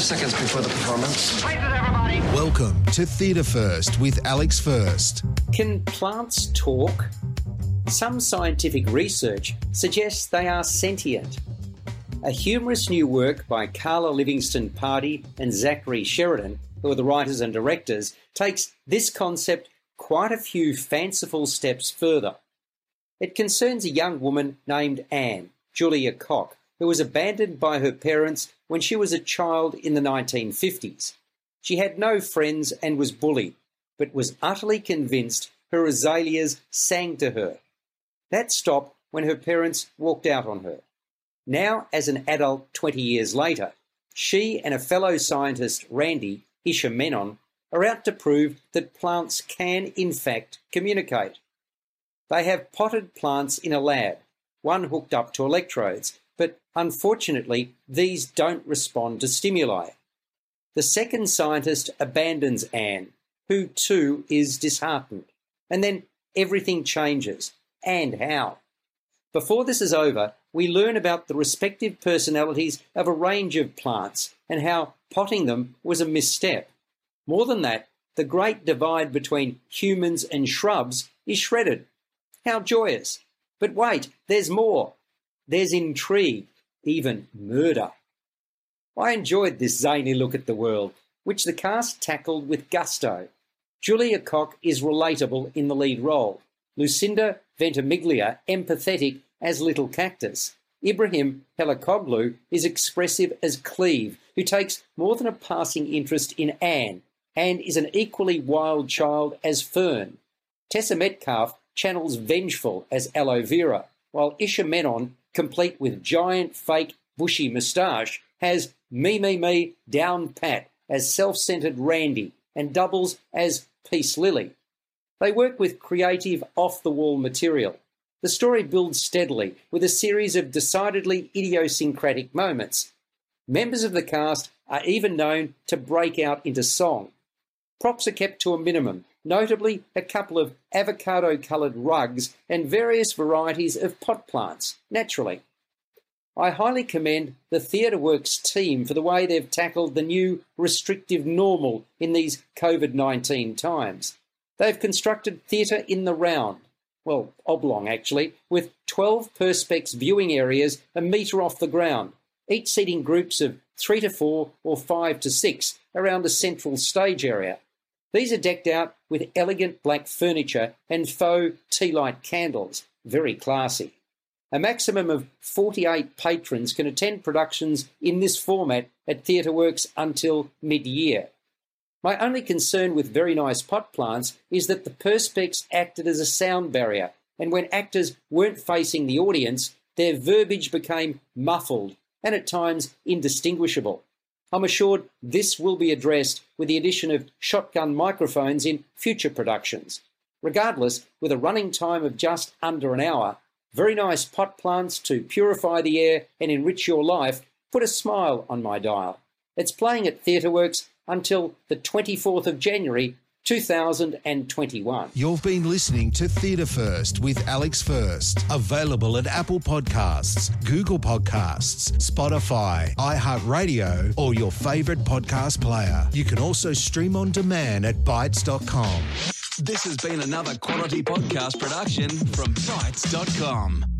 Five seconds before the performance. Welcome to Theatre First with Alex First. Can plants talk? Some scientific research suggests they are sentient. A humorous new work by Carla Livingston Pardey and Zachary Sheridan, who are the writers and directors, takes this concept quite a few fanciful steps further. It concerns a young woman named Anne, Julia Koch, who was abandoned by her parents when she was a child in the 1950s. She had no friends and was bullied, but was utterly convinced her azaleas sang to her. That stopped when her parents walked out on her. Now, as an adult 20 years later, she and a fellow scientist, Randy Isha Menon, are out to prove that plants can, in fact, communicate. They have potted plants in a lab, one hooked up to electrodes, unfortunately, these don't respond to stimuli. The second scientist abandons Anne, who too is disheartened. And then everything changes. And how? Before this is over, we learn about the respective personalities of a range of plants and how potting them was a misstep. More than that, the great divide between humans and shrubs is shredded. How joyous! But wait, there's more. There's intrigue, even murder. I enjoyed this zany look at the world, which the cast tackled with gusto. Julia Koch is relatable in the lead role, Lucinda Ventimiglia empathetic as Little Cactus. Ibrahim Helakoglu is expressive as Cleve, who takes more than a passing interest in Anne, and is an equally wild child as Fern. Tessa Metcalf channels Vengeful as Aloe Vera, while Isha Menon complete with giant fake bushy moustache, has me, me, me down pat as self centered Randy and doubles as Peace Lily. They work with creative, off the wall material. The story builds steadily with a series of decidedly idiosyncratic moments. Members of the cast are even known to break out into song. Props are kept to a minimum, notably a couple of avocado coloured rugs and various varieties of pot plants, naturally. I highly commend the TheatreWorks team for the way they've tackled the new restrictive normal in these COVID 19 times. They've constructed theatre in the round, well, oblong actually, with 12 Perspex viewing areas a metre off the ground, each seating groups of three to four or five to six around a central stage area. These are decked out with elegant black furniture and faux tea light candles, very classy. A maximum of 48 patrons can attend productions in this format at TheatreWorks until mid year. My only concern with very nice pot plants is that the Perspex acted as a sound barrier, and when actors weren't facing the audience, their verbiage became muffled and at times indistinguishable. I'm assured this will be addressed with the addition of shotgun microphones in future productions. Regardless, with a running time of just under an hour, very nice pot plants to purify the air and enrich your life put a smile on my dial. It's playing at TheatreWorks until the 24th of January 2021. You've been listening to Theatre First with Alex First. Available at Apple Podcasts, Google Podcasts, Spotify, iHeartRadio, or your favourite podcast player. You can also stream on demand at Bytes.com. This has been another quality podcast production from Bytes.com.